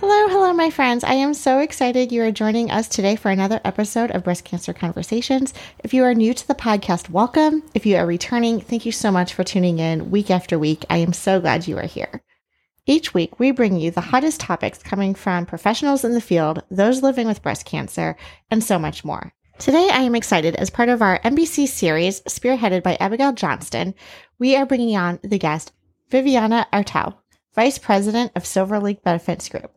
Hello, hello, my friends. I am so excited you are joining us today for another episode of Breast Cancer Conversations. If you are new to the podcast, welcome. If you are returning, thank you so much for tuning in week after week. I am so glad you are here. Each week, we bring you the hottest topics coming from professionals in the field, those living with breast cancer, and so much more. Today, I am excited as part of our MBC series, spearheaded by Abigail Johnston, we are bringing on the guest, Viviana Artau, Vice President of Silver Silverlink Benefits Group.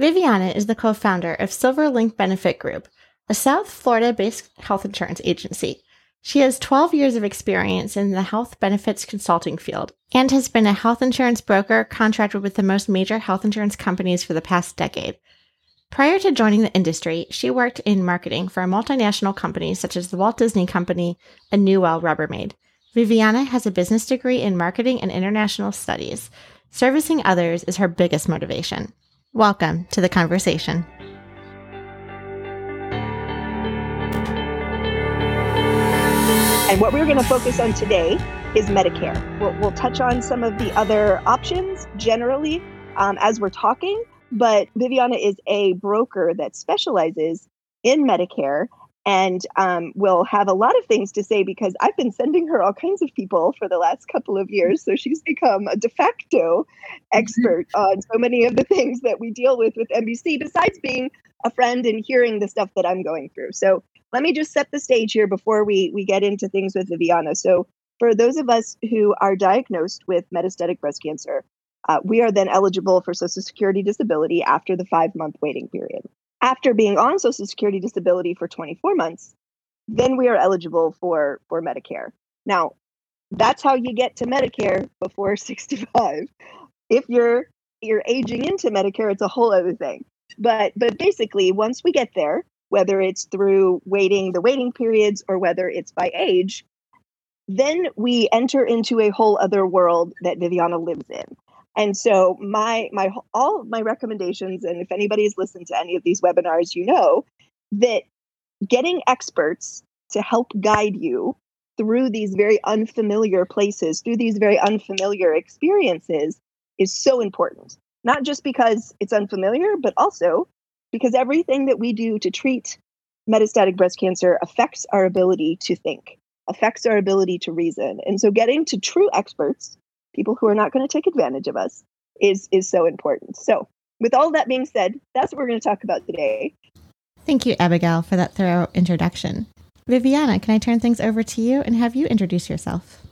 Viviana is the co founder of Silverlink Benefit Group, a South Florida based health insurance agency. She has 12 years of experience in the health benefits consulting field and has been a health insurance broker contracted with the most major health insurance companies for the past decade. Prior to joining the industry, she worked in marketing for multinational companies such as the Walt Disney Company and Newell Rubbermaid. Viviana has a business degree in marketing and international studies. Servicing others is her biggest motivation. Welcome to the conversation. And what we're going to focus on today is Medicare. We'll, we'll touch on some of the other options generally um, as we're talking, but Viviana is a broker that specializes in Medicare and um, will have a lot of things to say because I've been sending her all kinds of people for the last couple of years. So she's become a de facto expert on so many of the things that we deal with with MBC, besides being a friend and hearing the stuff that I'm going through. So let me just set the stage here before we, we get into things with Viviana. So for those of us who are diagnosed with metastatic breast cancer, uh, we are then eligible for Social Security disability after the five month waiting period after being on Social Security disability for 24 months, then we are eligible for, for Medicare. Now, that's how you get to Medicare before 65. If you're you're aging into Medicare, it's a whole other thing. But but basically, once we get there, whether it's through waiting the waiting periods or whether it's by age, then we enter into a whole other world that Viviana lives in. And so my my all of my recommendations, and if anybody's listened to any of these webinars, you know that getting experts to help guide you through these very unfamiliar places, through these very unfamiliar experiences, is so important. Not just because it's unfamiliar, but also because everything that we do to treat metastatic breast cancer affects our ability to think, affects our ability to reason. And so getting to true experts people who are not going to take advantage of us is is so important. So, with all that being said, that's what we're going to talk about today. Thank you, Abigail, for that thorough introduction. Viviana, can I turn things over to you and have you introduce yourself?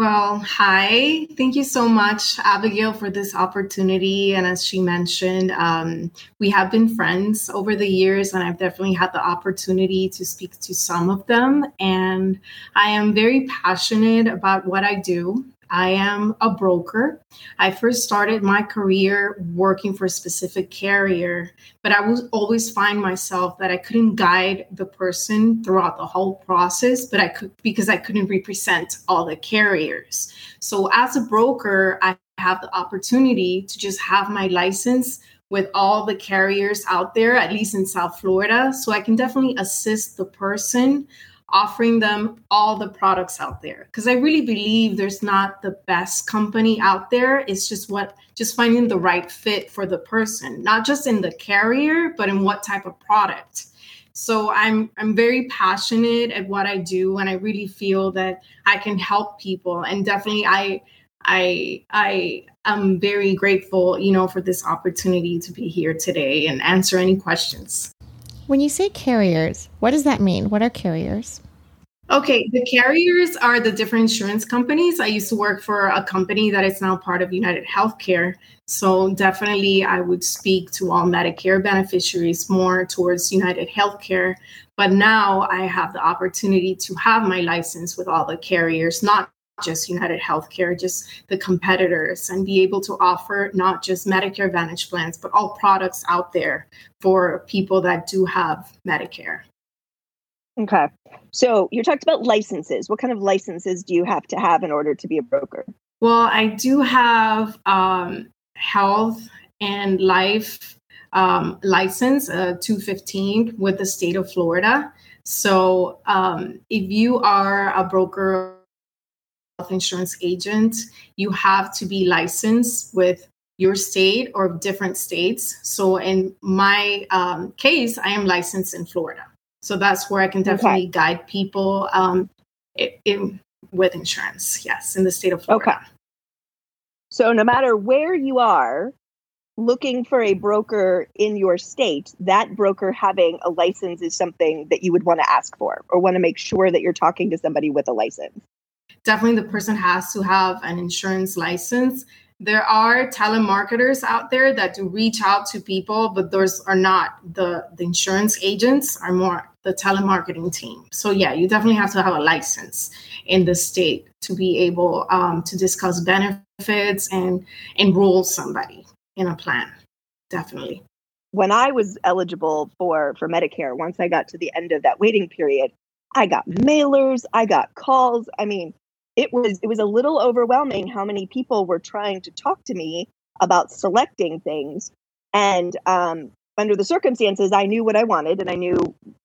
Well, hi. Thank you so much, Abigail, for this opportunity. And as she mentioned, um, we have been friends over the years, and I've definitely had the opportunity to speak to some of them. And I am very passionate about what I do. I am a broker. I first started my career working for a specific carrier, but I would always find myself that I couldn't guide the person throughout the whole process, but I could because I couldn't represent all the carriers. So as a broker, I have the opportunity to just have my license with all the carriers out there, at least in South Florida. So I can definitely assist the person offering them all the products out there. Because i really believe there's not the best company out there. It's just what just finding the right fit for the person not just in the carrier but in what type of product. So i'm i'm very passionate at what i do and i really feel that i can help people. And definitely i i i am very grateful you know for this opportunity to be here today and answer any questions when you say carriers, what does that mean? What are carriers? Okay, the carriers are the different insurance companies. I used to work for a company that is now part of United Healthcare. So definitely I would speak to all Medicare beneficiaries more towards United Healthcare. But now I have the opportunity to have my license with all the carriers, not just United Healthcare, just the competitors, and be able to offer not just Medicare Advantage plans, but all products out there for people that do have Medicare. Okay. So you talked about licenses. What kind of licenses do you have to have in order to be a broker? Well, I do have um, health and life um, license, uh, 215, with the state of Florida. So um, if you are a broker insurance agent, you have to be licensed with your state or different states. So in my um, case, I am licensed in Florida. So that's where I can definitely okay. guide people um, in, with insurance. Yes, in the state of Florida. Okay. So no matter where you are looking for a broker in your state, that broker having a license is something that you would want to ask for or want to make sure that you're talking to somebody with a license. Definitely the person has to have an insurance license. There are telemarketers out there that do reach out to people but those are not the the insurance agents are more the telemarketing team. So yeah you definitely have to have a license in the state to be able um, to discuss benefits and enroll somebody in a plan definitely. When i was eligible for for medicare once i got to the end of that waiting period i got mailers i got calls. I mean it was it was a little overwhelming how many people were trying to talk to me about selecting things. And um, under the circumstances i knew what i wanted and i knew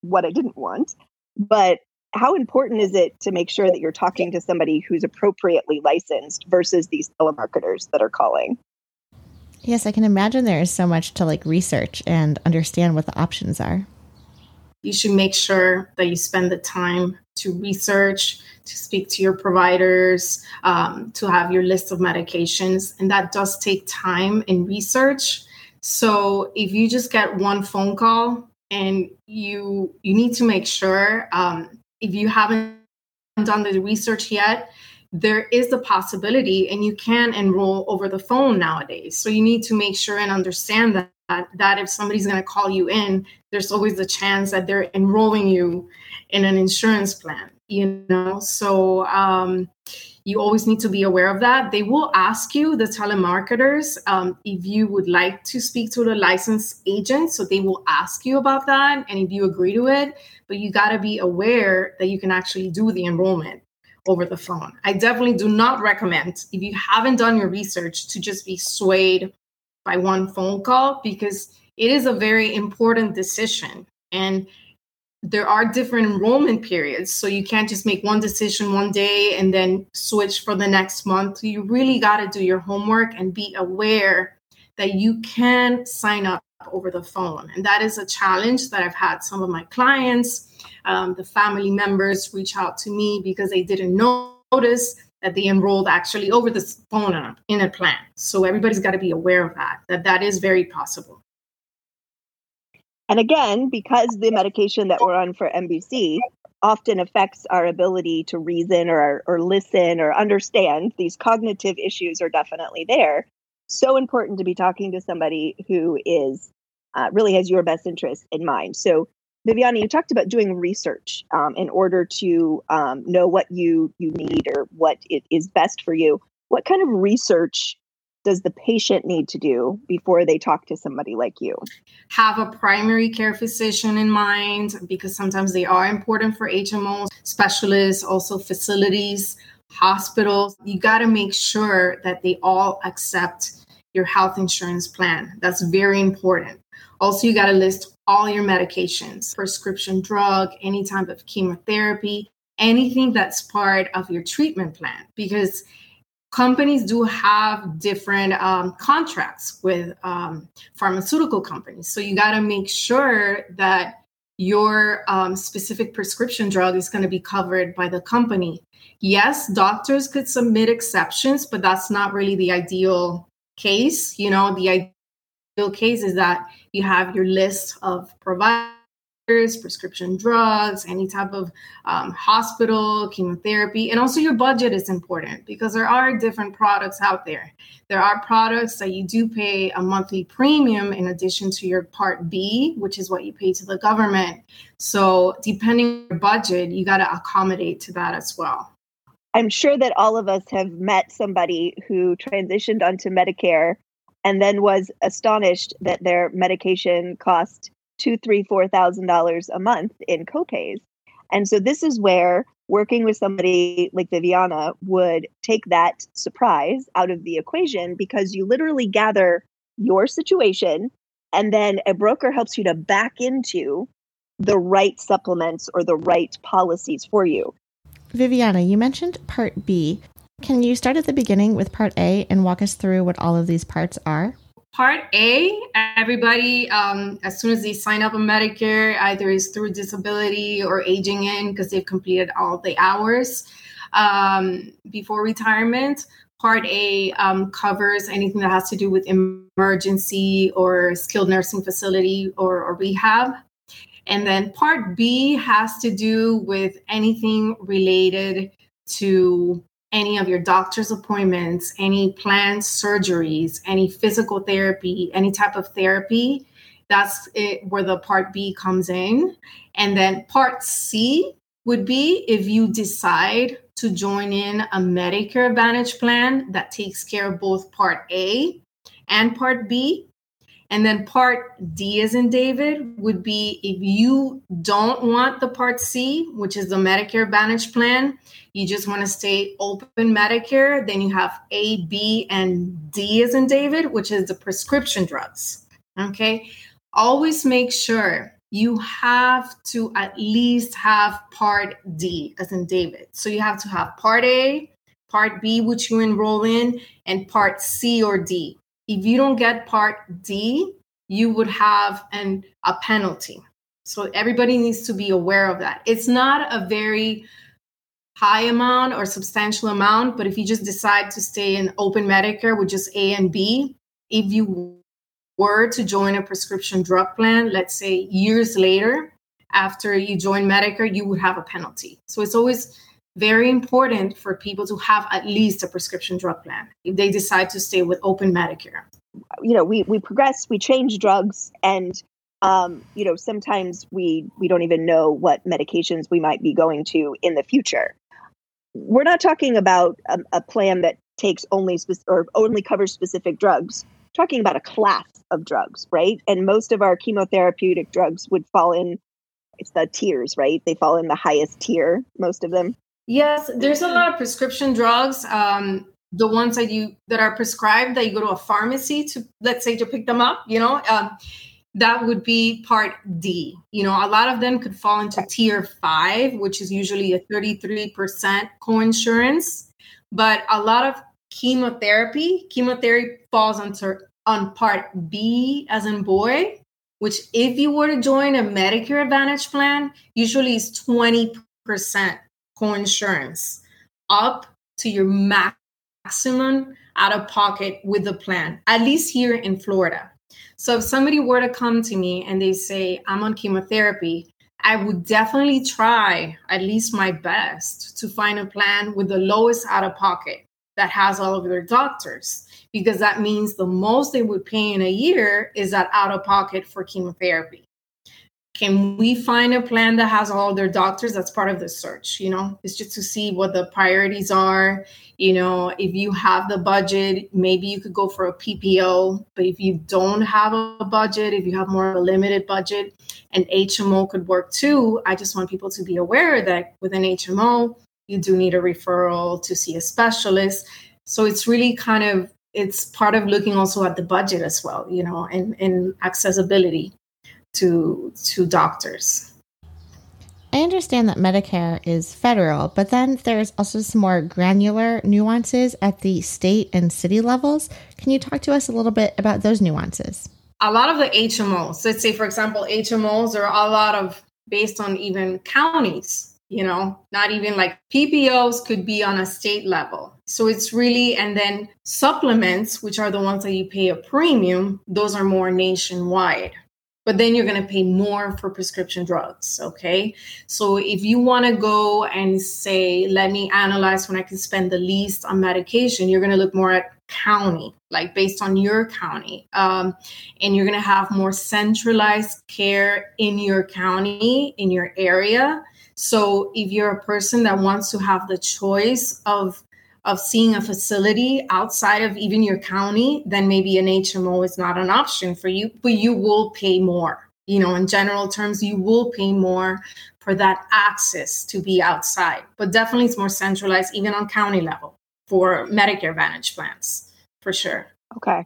what i didn't want. But how important is it to make sure that you're talking to somebody who's appropriately licensed versus these telemarketers that are calling? Yes i can imagine there is so much to like research and understand what the options are you should make sure that you spend the time to research, to speak to your providers, um, to have your list of medications. And that does take time and research. So if you just get one phone call and you you need to make sure um, if you haven't done the research yet, there is the possibility and you can enroll over the phone nowadays. So you need to make sure and understand that that, if somebody's going to call you in, there's always the chance that they're enrolling you in an insurance plan, you know? So um, you always need to be aware of that. They will ask you, the telemarketers, um, if you would like to speak to the licensed agent. So they will ask you about that and if you agree to it, but you got to be aware that you can actually do the enrollment over the phone. I definitely do not recommend, if you haven't done your research, to just be swayed by one phone call because it is a very important decision. And there are different enrollment periods. So you can't just make one decision one day and then switch for the next month. You really got to do your homework and be aware that you can sign up over the phone. And that is a challenge that I've had some of my clients, um, the family members reach out to me because they didn't notice that they enrolled actually over the phone in a plan. So everybody's got to be aware of that, that that is very possible. And again, because the medication that we're on for MBC often affects our ability to reason or, or listen or understand, these cognitive issues are definitely there. So important to be talking to somebody who is uh, really has your best interest in mind. So Viviana, you talked about doing research um, in order to um, know what you you need or what it is best for you. What kind of research does the patient need to do before they talk to somebody like you? Have a primary care physician in mind because sometimes they are important for HMOs, specialists, also facilities, hospitals. You got to make sure that they all accept your health insurance plan. That's very important. Also, you got to list all your medications, prescription drug, any type of chemotherapy, anything that's part of your treatment plan, because companies do have different um, contracts with um, pharmaceutical companies. So you got to make sure that your um, specific prescription drug is going to be covered by the company. Yes, doctors could submit exceptions, but that's not really the ideal case. You know, the case is that you have your list of providers, prescription drugs, any type of um, hospital, chemotherapy, and also your budget is important because there are different products out there. There are products that you do pay a monthly premium in addition to your Part B, which is what you pay to the government. So, depending on your budget, you got to accommodate to that as well. I'm sure that all of us have met somebody who transitioned onto Medicare and then was astonished that their medication cost two, three, four thousand dollars a month in copays. And so this is where working with somebody like Viviana would take that surprise out of the equation because you literally gather your situation and then a broker helps you to back into the right supplements or the right policies for you. Viviana, you mentioned Part B. Can you start at the beginning with Part A and walk us through what all of these parts are? Part A, everybody, um, as soon as they sign up on Medicare, either is through disability or aging in because they've completed all the hours um, before retirement. Part A um, covers anything that has to do with emergency or skilled nursing facility or, or rehab. And then Part B has to do with anything related to any of your doctor's appointments, any planned surgeries, any physical therapy, any type of therapy. That's it, where the Part B comes in. And then Part C would be if you decide to join in a Medicare Advantage plan that takes care of both Part A and Part B. And then Part D, as in David, would be if you don't want the Part C, which is the Medicare Advantage plan, you just want to stay open Medicare, then you have A, B, and D, as in David, which is the prescription drugs. Okay. Always make sure you have to at least have Part D, as in David. So you have to have Part A, Part B, which you enroll in, and Part C or D if you don't get part D, you would have an a penalty. So everybody needs to be aware of that. It's not a very high amount or substantial amount, but if you just decide to stay in open Medicare with just A and B, if you were to join a prescription drug plan, let's say years later after you join Medicare, you would have a penalty. So it's always very important for people to have at least a prescription drug plan if they decide to stay with open Medicare. You know, we we progress, we change drugs, and um, you know sometimes we we don't even know what medications we might be going to in the future. We're not talking about a, a plan that takes only spe- or only covers specific drugs. We're talking about a class of drugs, right? And most of our chemotherapeutic drugs would fall in it's the tiers, right? They fall in the highest tier, most of them. Yes, there's a lot of prescription drugs. Um, the ones that you that are prescribed that you go to a pharmacy to let's say to pick them up, you know, um, that would be part D. You know, a lot of them could fall into tier five, which is usually a 33% coinsurance. But a lot of chemotherapy, chemotherapy falls under on part B as in boy, which if you were to join a Medicare Advantage plan, usually is 20% coinsurance up to your maximum out of pocket with the plan, at least here in Florida. So if somebody were to come to me and they say, I'm on chemotherapy, I would definitely try at least my best to find a plan with the lowest out of pocket that has all of their doctors, because that means the most they would pay in a year is that out of pocket for chemotherapy can we find a plan that has all their doctors that's part of the search you know? It's just to see what the priorities are you know? If you have the budget maybe you could go for a ppo but if you don't have a budget if you have more of a limited budget an hmo could work too. I just want people to be aware that with an hmo you do need a referral to see a specialist. So it's really kind of it's part of looking also at the budget as well you know and, and accessibility to to doctors. I understand that Medicare is federal, but then there's also some more granular nuances at the state and city levels. Can you talk to us a little bit about those nuances? A lot of the HMOs, let's say, for example, HMOs are a lot of based on even counties, you know, not even like PPOs could be on a state level. So it's really, and then supplements, which are the ones that you pay a premium, those are more nationwide but then you're going to pay more for prescription drugs. Okay. So if you want to go and say, let me analyze when I can spend the least on medication, you're going to look more at county, like based on your county. Um, and you're going to have more centralized care in your county, in your area. So if you're a person that wants to have the choice of of seeing a facility outside of even your county, then maybe an HMO is not an option for you, but you will pay more. you know, in general terms, you will pay more for that access to be outside. But definitely it's more centralized, even on county level for Medicare Advantage plans, for sure. Okay.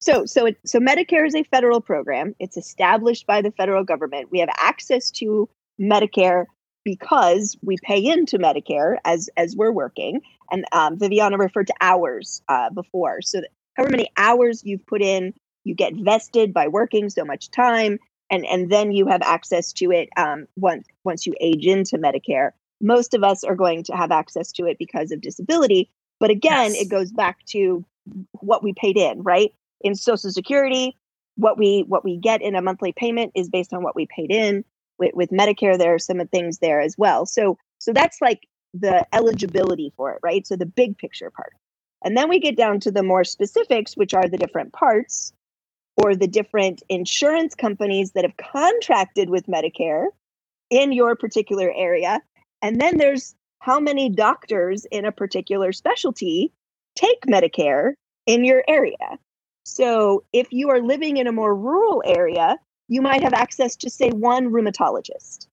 So, so it, so Medicare is a federal program. It's established by the federal government. We have access to Medicare because we pay into Medicare as as we're working. And um, Viviana referred to hours uh, before. So, however many hours you've put in, you get vested by working so much time, and and then you have access to it um, once once you age into Medicare. Most of us are going to have access to it because of disability. But again, yes. it goes back to what we paid in, right? In Social Security, what we what we get in a monthly payment is based on what we paid in. With, with Medicare, there are some things there as well. So so that's like the eligibility for it, right? So the big picture part. And then we get down to the more specifics, which are the different parts or the different insurance companies that have contracted with Medicare in your particular area. And then there's how many doctors in a particular specialty take Medicare in your area. So if you are living in a more rural area, you might have access to say one rheumatologist.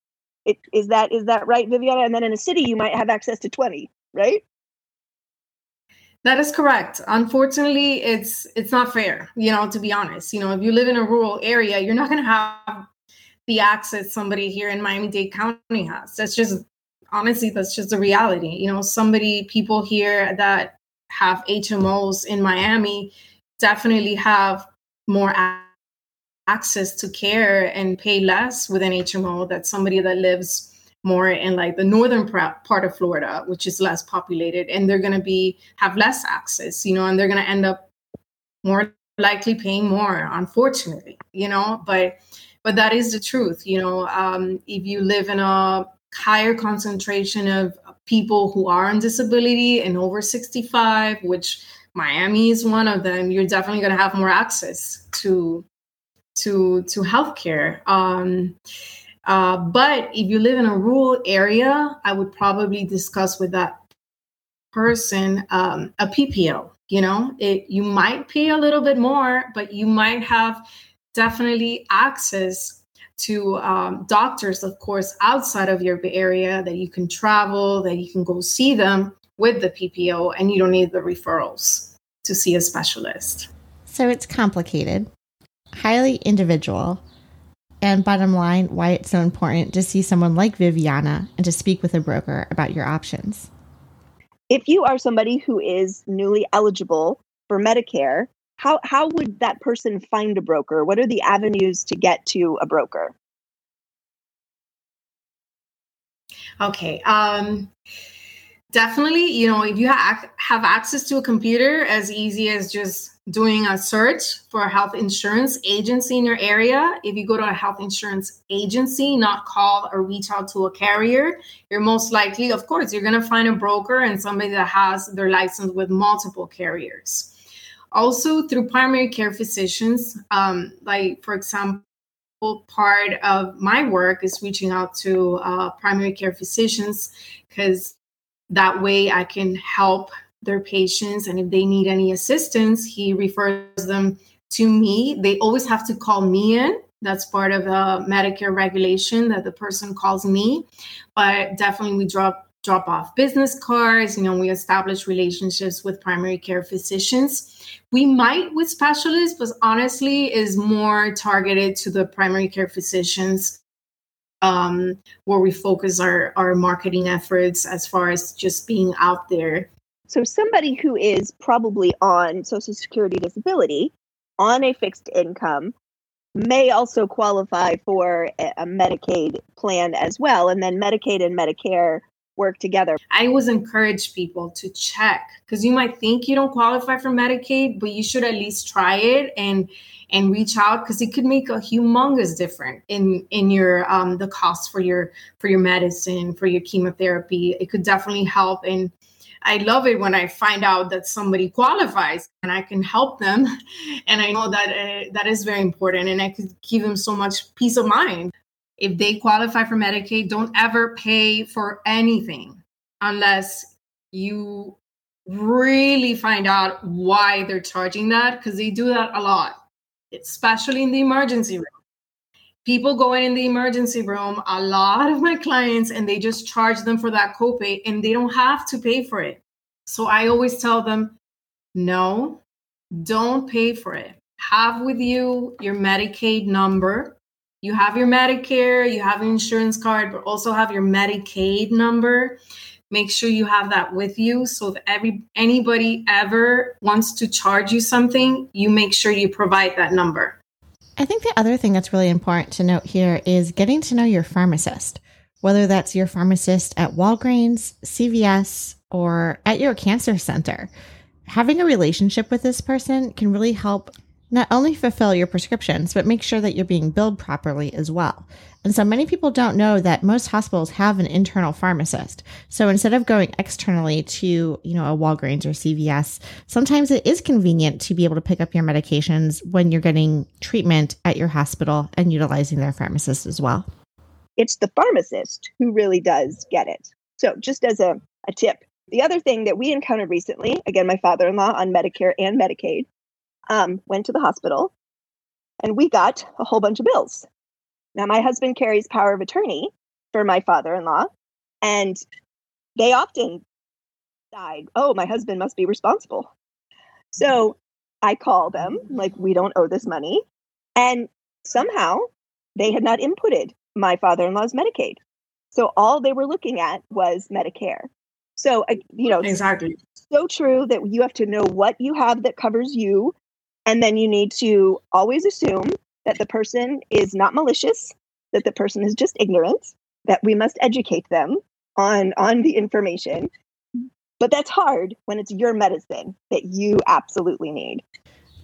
It, is that is that right, Viviana? And then in a city, you might have access to twenty, right? That is correct. Unfortunately, it's it's not fair. You know, to be honest, you know, if you live in a rural area, you're not going to have the access somebody here in Miami-Dade County has. That's just honestly, that's just the reality. You know, somebody people here that have HMOs in Miami definitely have more access to care and pay less with an HMO than somebody that lives more in like the northern part of Florida, which is less populated, and they're going to be have less access, you know, and they're going to end up more likely paying more, unfortunately, you know. But but that is the truth, you know. Um, if you live in a higher concentration of people who are on disability and over 65, which Miami is one of them, you're definitely going to have more access to to to healthcare. Um, uh, but if you live in a rural area, I would probably discuss with that person um, a PPO. You know, it you might pay a little bit more, but you might have definitely access to um, doctors, of course, outside of your area that you can travel, that you can go see them with the PPO, and you don't need the referrals to see a specialist. So it's complicated highly individual, and bottom line, why it's so important to see someone like Viviana and to speak with a broker about your options. If you are somebody who is newly eligible for Medicare, how, how would that person find a broker? What are the avenues to get to a broker? Okay. Um, definitely, you know, if you ha- have access to a computer, as easy as just doing a search for a health insurance agency in your area. If you go to a health insurance agency, not call or reach out to a carrier, you're most likely, of course, you're going to find a broker and somebody that has their license with multiple carriers. Also, through primary care physicians, um, like for example, part of my work is reaching out to uh, primary care physicians because that way I can help their patients and if they need any assistance he refers them to me. They always have to call me in. That's part of the medicare regulation that the person calls me. But definitely we drop drop off business cards. You know we establish relationships with primary care physicians. We might with specialists but honestly is more targeted to the primary care physicians um, where we focus our, our marketing efforts as far as just being out there so, somebody who is probably on Social Security disability on a fixed income may also qualify for a Medicaid plan as well. And then Medicaid and Medicare work together. I always encourage people to check because you might think you don't qualify for Medicaid, but you should at least try it and and reach out because it could make a humongous difference in in your um the cost for your for your medicine for your chemotherapy. It could definitely help and I love it when I find out that somebody qualifies and I can help them. And I know that uh, that is very important and I could give them so much peace of mind. If they qualify for Medicaid, don't ever pay for anything unless you really find out why they're charging that because they do that a lot, especially in the emergency room. people go in the emergency room, a lot of my clients, and they just charge them for that copay and they don't have to pay for it. So I always tell them, no, don't pay for it. Have with you your Medicaid number. You have your Medicare, you have an insurance card, but also have your Medicaid number. Make sure you have that with you so that every anybody ever wants to charge you something, you make sure you provide that number. I think the other thing that's really important to note here is getting to know your pharmacist, whether that's your pharmacist at Walgreens, CVS, or at your cancer center. Having a relationship with this person can really help not only fulfill your prescriptions, but make sure that you're being billed properly as well. And so many people don't know that most hospitals have an internal pharmacist. So instead of going externally to, you know, a Walgreens or CVS, sometimes it is convenient to be able to pick up your medications when you're getting treatment at your hospital and utilizing their pharmacist as well. It's the pharmacist who really does get it. So just as a, a tip, the other thing that we encountered recently, again, my father in law on Medicare and Medicaid, um, went to the hospital and we got a whole bunch of bills. Now, my husband carries power of attorney for my father in law, and they often died. Oh, my husband must be responsible. So I call them, like, we don't owe this money. And somehow they had not inputted my father in law's Medicaid. So all they were looking at was Medicare. So, you know, exactly. So true that you have to know what you have that covers you and then you need to always assume that the person is not malicious, that the person is just ignorant, that we must educate them on on the information. But that's hard when it's your medicine that you absolutely need.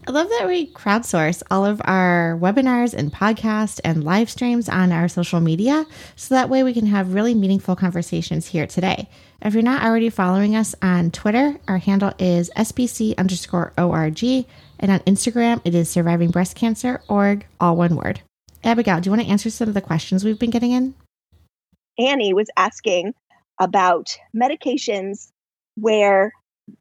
I love that we crowdsource all of our webinars and podcasts and live streams on our social media so that way we can have really meaningful conversations here today. If you're not already following us on Twitter, our handle is SBC underscore ORG and on Instagram, it is Surviving Breast Cancer org, all one word. Abigail, do you want to answer some of the questions we've been getting in? Annie was asking about medications where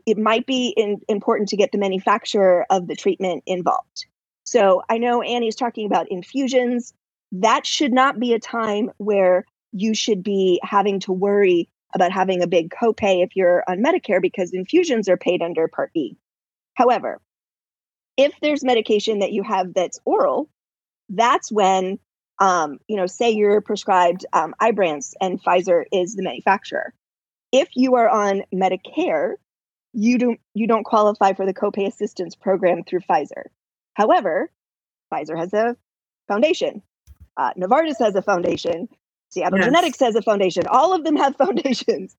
it might be in, important to get the manufacturer of the treatment involved. So I know Annie's talking about infusions. That should not be a time where you should be having to worry about having a big copay if you're on Medicare because infusions are paid under Part B. However, if there's medication that you have that's oral, that's when, um, you know, say you're prescribed um, Ibrance and Pfizer is the manufacturer. If you are on Medicare, you don't you don't qualify for the copay assistance program through Pfizer. However, Pfizer has a foundation. Uh, Novartis has a foundation. Seattle yes. Genetics has a foundation. All of them have foundations.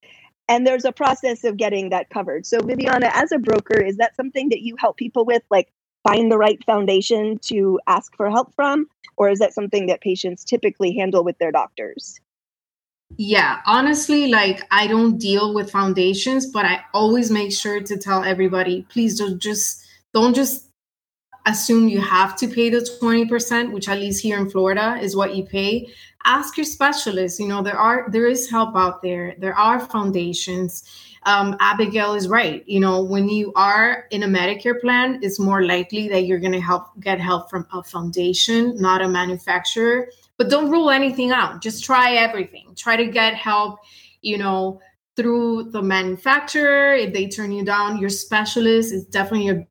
And there's a process of getting that covered. So, Viviana, as a broker, is that something that you help people with? Like, find the right foundation to ask for help from? Or is that something that patients typically handle with their doctors? Yeah, honestly, like I don't deal with foundations, but I always make sure to tell everybody please don't just don't just assume you have to pay the 20%, which at least here in Florida is what you pay. Ask your specialist. You know, there are there is help out there. There are foundations um, Abigail is right. You know, when you are in a Medicare plan, it's more likely that you're going to help get help from a foundation, not a manufacturer. But don't rule anything out. Just try everything. Try to get help. You know, through the manufacturer. If they turn you down, your specialist is definitely your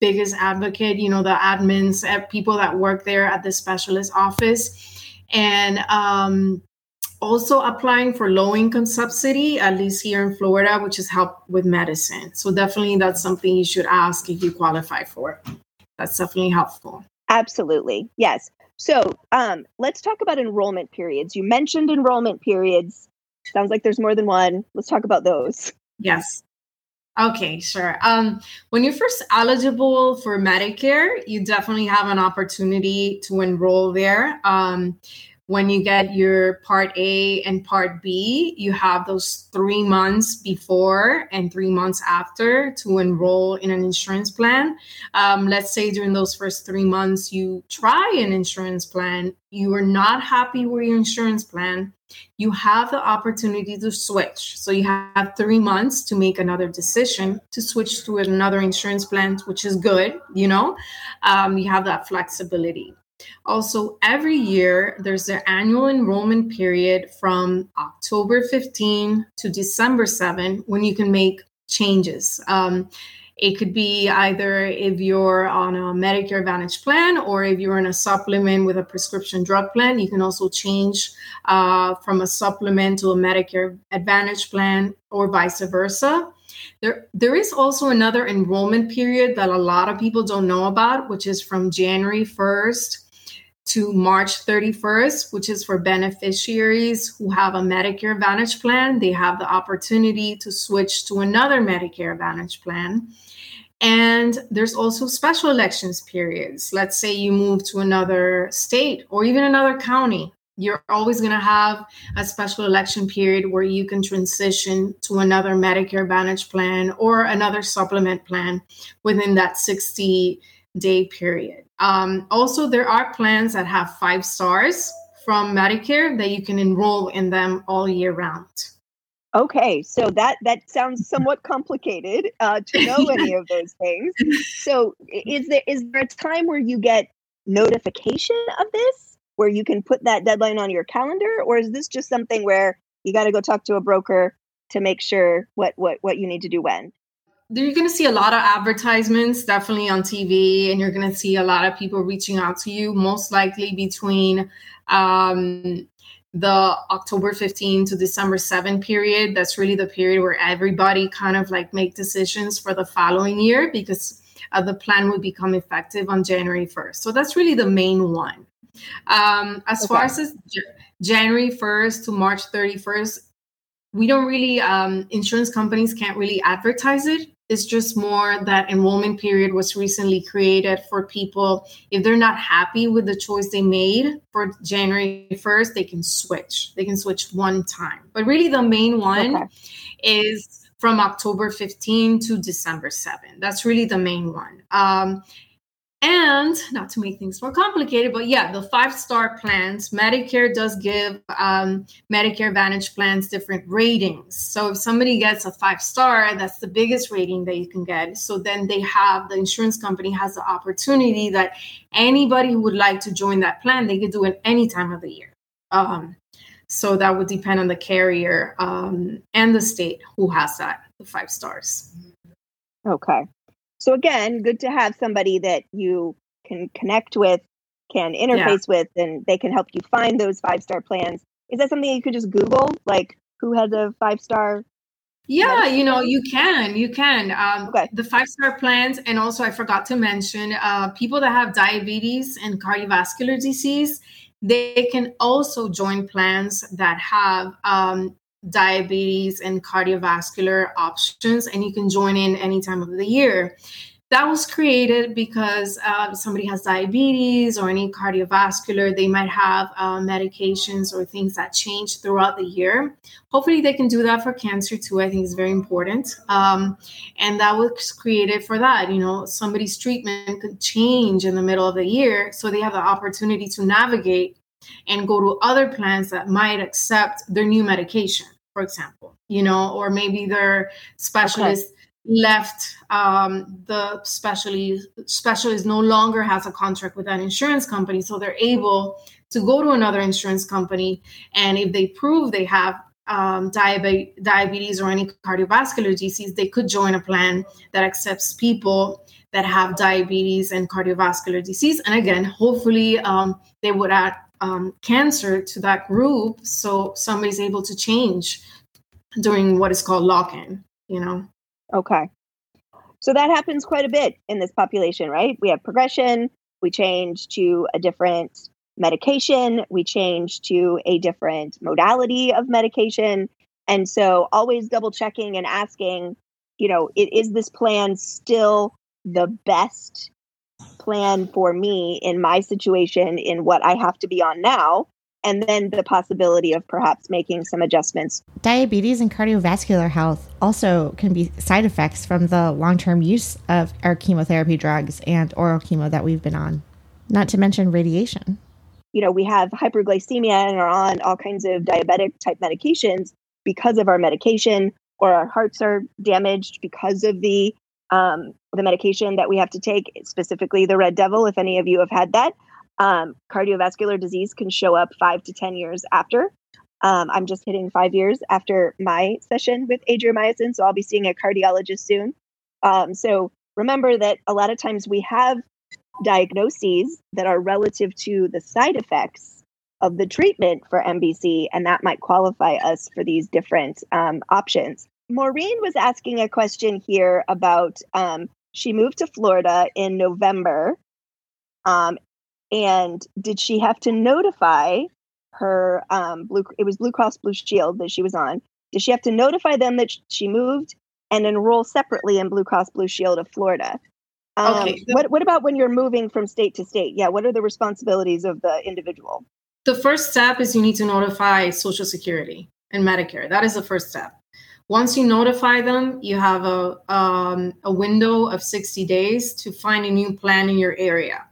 biggest advocate. You know, the admins, eh, people that work there at the specialist office. And um, also applying for low income subsidy, at least here in Florida, which is help with medicine. So definitely that's something you should ask if you qualify for it. That's definitely helpful. Absolutely. Yes. So um, let's talk about enrollment periods. You mentioned enrollment periods. Sounds like there's more than one. Let's talk about those. Yes. Okay, sure. Um, when you're first eligible for Medicare, you definitely have an opportunity to enroll there. Um, when you get your part A and part B, you have those three months before and three months after to enroll in an insurance plan. Um, let's say during those first three months, you try an insurance plan, you are not happy with your insurance plan, you have the opportunity to switch. So you have three months to make another decision to switch to another insurance plan, which is good, you know, um, you have that flexibility. Also, every year there's an annual enrollment period from October 15 to December 7 when you can make changes. Um, it could be either if you're on a Medicare Advantage plan or if you're in a supplement with a prescription drug plan. You can also change uh, from a supplement to a Medicare Advantage plan or vice versa. There, there is also another enrollment period that a lot of people don't know about, which is from January 1st to March 31st, which is for beneficiaries who have a Medicare Advantage plan. They have the opportunity to switch to another Medicare Advantage plan. And there's also special elections periods. Let's say you move to another state or even another county. You're always going to have a special election period where you can transition to another Medicare Advantage plan or another supplement plan within that 60 day period. Um, also, there are plans that have five stars from Medicare that you can enroll in them all year round. Okay, so that that sounds somewhat complicated uh, to know any of those things. So, is there is there a time where you get notification of this, where you can put that deadline on your calendar, or is this just something where you got to go talk to a broker to make sure what what what you need to do when? You're going to see a lot of advertisements definitely on tv and you're going to see a lot of people reaching out to you most likely between um, the october 15 to december 7 period. That's really the period where everybody kind of like make decisions for the following year because uh, the plan would become effective on january 1st so that's really the main one. Um, as okay. far as january 1st to march 31st we don't really um, insurance companies can't really advertise it it's just more that enrollment period was recently created for people. If they're not happy with the choice they made for January 1st, they can switch. They can switch one time. But really, the main one okay. is from October 15 to December 7. That's really the main one. Um, and not to make things more complicated, but yeah, the five star plans, Medicare does give um, Medicare Advantage plans different ratings. So if somebody gets a five star, that's the biggest rating that you can get. So then they have the insurance company has the opportunity that anybody who would like to join that plan, they could do it any time of the year. Um, so that would depend on the carrier um, and the state who has that, the five stars. Okay. So again, good to have somebody that you can connect with, can interface yeah. with, and they can help you find those five star plans. Is that something you could just Google, like who has a five star? Yeah, you know, you can, you can. Um, okay. The five star plans, and also I forgot to mention, uh, people that have diabetes and cardiovascular disease, they can also join plans that have um, diabetes and cardiovascular options, and you can join in any time of the year. That was created because uh, somebody has diabetes or any cardiovascular, they might have uh, medications or things that change throughout the year. Hopefully, they can do that for cancer too. I think it's very important. Um, and that was created for that. You know, somebody's treatment could change in the middle of the year, so they have the opportunity to navigate and go to other plans that might accept their new medication for example, you know, or maybe their specialist okay. left um, the specialist specialist no longer has a contract with an insurance company, so they're able to go to another insurance company, and if they prove they have um, diabetes, diabetes or any cardiovascular disease, they could join a plan that accepts people that have diabetes and cardiovascular disease. And again, hopefully, um, they would add um, cancer to that group so somebody's able to change during what is called lock-in you know? Okay. So that happens quite a bit in this population right? We have progression we change to a different medication we change to a different modality of medication. And so always double checking and asking you know it, is this plan still the best plan for me in my situation in what I have to be on now and then the possibility of perhaps making some adjustments. Diabetes and cardiovascular health also can be side effects from the long term use of our chemotherapy drugs and oral chemo that we've been on, not to mention radiation. You know, we have hyperglycemia and are on all kinds of diabetic type medications because of our medication, or our hearts are damaged because of the um, the medication that we have to take, specifically the Red Devil, if any of you have had that. Um, cardiovascular disease can show up five to 10 years after. Um, I'm just hitting five years after my session with adriamycin, so I'll be seeing a cardiologist soon. Um, so remember that a lot of times we have diagnoses that are relative to the side effects of the treatment for MBC, and that might qualify us for these different um, options. Maureen was asking a question here about um, she moved to Florida in November. Um, and did she have to notify her um, blue? It was Blue Cross Blue Shield that she was on. Did she have to notify them that she moved and enroll separately in Blue Cross Blue Shield of Florida? Um, okay. What What about when you're moving from state to state? Yeah. What are the responsibilities of the individual? The first step is you need to notify Social Security and Medicare. That is the first step. Once you notify them, you have a, um, a window of 60 days to find a new plan in your area.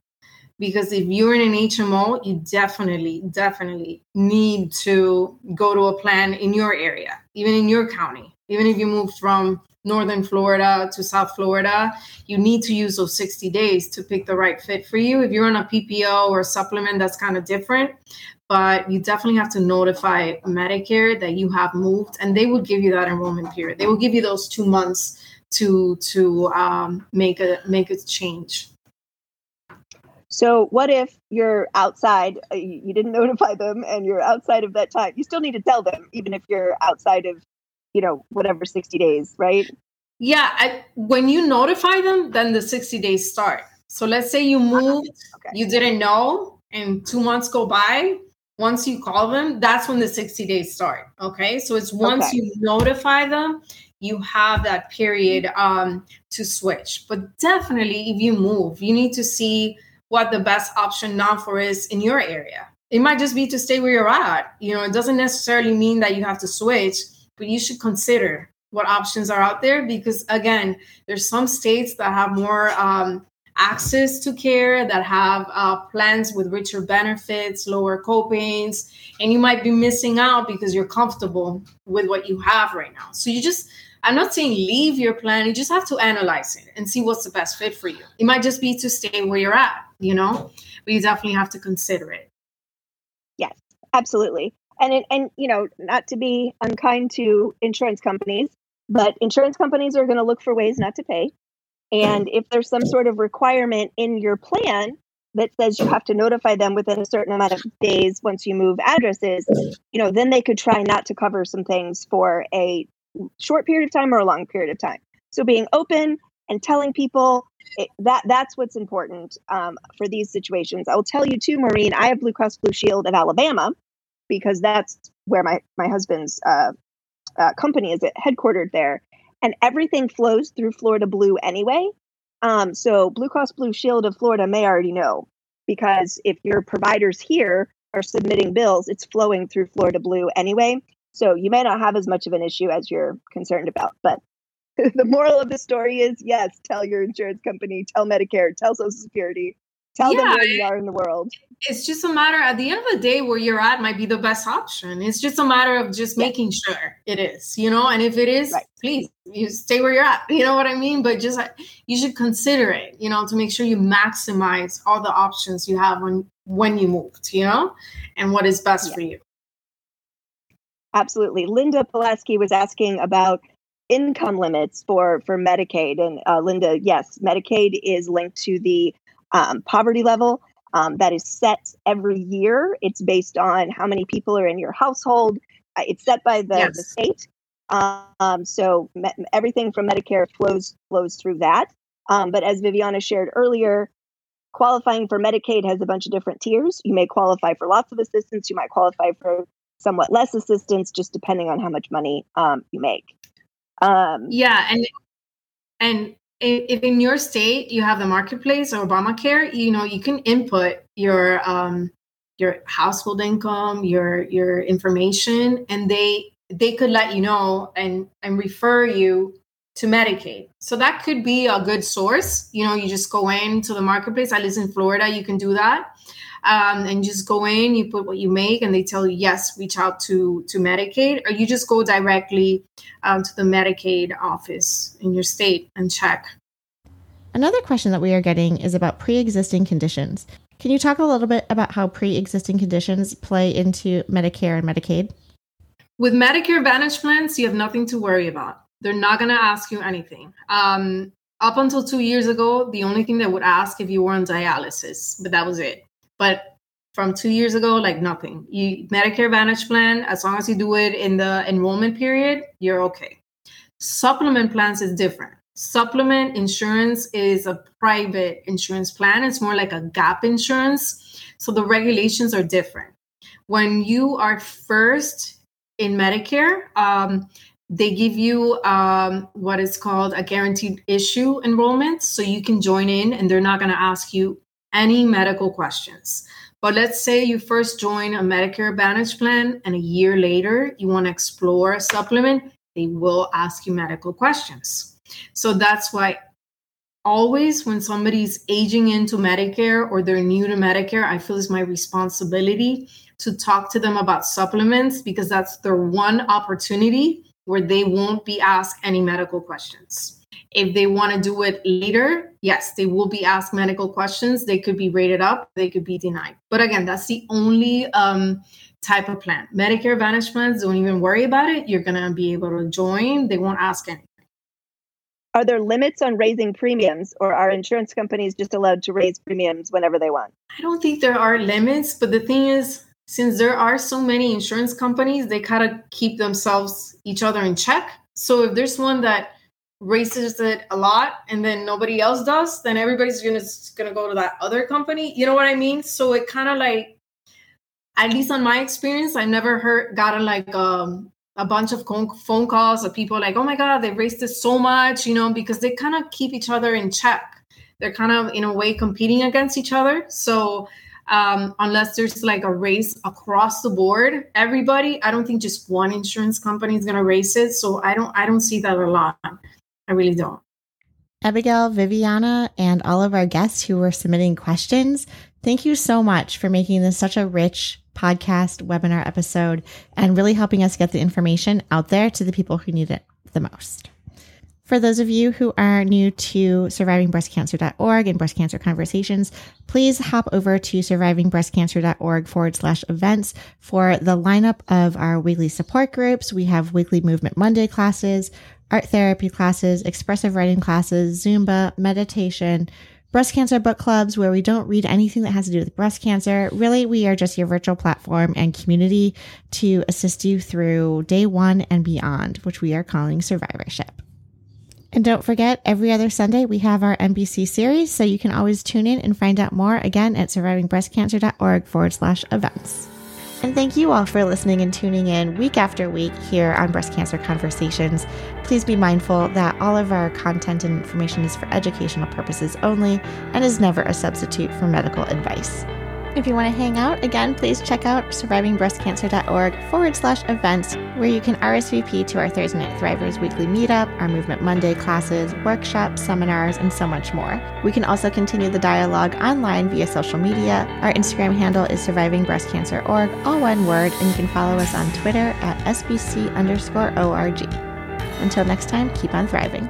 Because if you're in an HMO, you definitely, definitely need to go to a plan in your area, even in your county. Even if you move from northern Florida to South Florida, you need to use those 60 days to pick the right fit for you. If you're on a PPO or supplement, that's kind of different but you definitely have to notify Medicare that you have moved, and they will give you that enrollment period. They will give you those two months to to um, make a make a change. So, what if you're outside? Uh, you didn't notify them, and you're outside of that time. You still need to tell them, even if you're outside of, you know, whatever sixty days, right? Yeah, I, when you notify them, then the sixty days start. So let's say you uh-huh. moved, okay. you didn't know, and two months go by once you call them, that's when the 60 days start. Okay. So it's once okay. you notify them, you have that period um, to switch. But definitely, if you move, you need to see what the best option now for is in your area. It might just be to stay where you're at. You know, it doesn't necessarily mean that you have to switch, but you should consider what options are out there because, again, there's some states that have more um, access to care, that have uh, plans with richer benefits, lower copays, and you might be missing out because you're comfortable with what you have right now. So you just, I'm not saying leave your plan, you just have to analyze it and see what's the best fit for you. It might just be to stay where you're at, you know, but you definitely have to consider it. Yes, absolutely. And it, and you know, not to be unkind to insurance companies, but insurance companies are going to look for ways not to pay and if there's some sort of requirement in your plan that says you have to notify them within a certain amount of days once you move addresses, you know, then they could try not to cover some things for a short period of time or a long period of time. So being open and telling people it, that that's what's important um, for these situations. I will tell you too, Maureen. I have Blue Cross Blue Shield of Alabama because that's where my my husband's uh, uh, company is headquartered there, and everything flows through Florida Blue anyway. Um, so Blue Cross Blue Shield of Florida may already know because if your providers here are submitting bills, it's flowing through Florida Blue anyway. So you may not have as much of an issue as you're concerned about. But the moral of the story is yes, tell your insurance company, tell Medicare, tell Social Security, tell yeah, them where you are in the world. it's just a matter at the end of the day where you're at might be the best option. It's just a matter of just yeah. making sure it is you know? And if it is right. please you stay where you're at you know what i mean? But just you should consider it you know to make sure you maximize all the options you have when when you moved you know? And what is best yeah. for you. Absolutely. Linda pulaski was asking about income limits for for medicaid. And uh, linda yes medicaid is linked to the um, poverty level um, that is set every year. It's based on how many people are in your household. Uh, it's set by the, yes. the state. Um, so me- everything from Medicare flows flows through that. Um, but as Viviana shared earlier, qualifying for Medicaid has a bunch of different tiers. You may qualify for lots of assistance. You might qualify for somewhat less assistance, just depending on how much money um, you make. Um, yeah, and and if in your state you have the marketplace or Obamacare, you know you can input your um, your household income, your your information, and they they could let you know and and refer you to Medicaid. So that could be a good source. You know, you just go into the marketplace. I live in Florida. You can do that. Um, and just go in, you put what you make, and they tell you yes, reach out to to Medicaid, or you just go directly um, to the Medicaid office in your state and check. Another question that we are getting is about pre existing conditions. Can you talk a little bit about how pre existing conditions play into Medicare and Medicaid? With Medicare Advantage plans, you have nothing to worry about. They're not going to ask you anything. Um, up until two years ago, the only thing they would ask if you were on dialysis, but that was it. But from two years ago, like nothing. You Medicare Advantage plan, as long as you do it in the enrollment period, you're okay. Supplement plans is different. Supplement insurance is a private insurance plan. It's more like a gap insurance. So the regulations are different. When you are first in Medicare, um, they give you um, what is called a guaranteed issue enrollment. So you can join in and they're not going to ask you any medical questions. But let's say you first join a Medicare Advantage plan and a year later you want to explore a supplement, they will ask you medical questions. So that's why always when somebody's aging into Medicare or they're new to Medicare, I feel it's my responsibility to talk to them about supplements because that's their one opportunity where they won't be asked any medical questions. If they want to do it later, yes, they will be asked medical questions. They could be rated up, they could be denied. But again, that's the only um, type of plan. Medicare Advantage plans, don't even worry about it. You're going to be able to join, they won't ask anything. Are there limits on raising premiums, or are insurance companies just allowed to raise premiums whenever they want? I don't think there are limits, but the thing is, since there are so many insurance companies, they kind of keep themselves each other in check. So if there's one that raises it a lot and then nobody else does, then everybody's gonna gonna go to that other company. You know what I mean? So it kind of like, at least on my experience, I never heard gotten like um a bunch of phone calls of people like, oh my God, they raised this so much, you know, because they kind of keep each other in check. They're kind of, in a way, competing against each other. So, um, unless there's like a race across the board, everybody, I don't think just one insurance company is going to race it. So, I don't, I don't see that a lot. I really don't. Abigail, Viviana, and all of our guests who were submitting questions, thank you so much for making this such a rich podcast, webinar episode, and really helping us get the information out there to the people who need it the most. For those of you who are new to survivingbreastcancer.org and breast cancer conversations, please hop over to survivingbreastcancer.org forward slash events for the lineup of our weekly support groups. We have weekly Movement Monday classes, art therapy classes, expressive writing classes, Zumba, meditation, breast cancer book clubs where we don't read anything that has to do with breast cancer. Really, we are just your virtual platform and community to assist you through day one and beyond, which we are calling survivorship. And don't forget, every other Sunday we have our MBC series, so you can always tune in and find out more again at survivingbreastcancer.org forward slash events. And thank you all for listening and tuning in week after week here on Breast Cancer Conversations. Please be mindful that all of our content and information is for educational purposes only and is never a substitute for medical advice. If you want to hang out, again, please check out survivingbreastcancer.org forward slash events, where you can RSVP to our Thursday Night Thrivers weekly meetup, our Movement Monday classes, workshops, seminars, and so much more. We can also continue the dialogue online via social media. Our Instagram handle is survivingbreastcancer.org, all one word, and you can follow us on Twitter at SBC underscore ORG. Until next time, keep on thriving.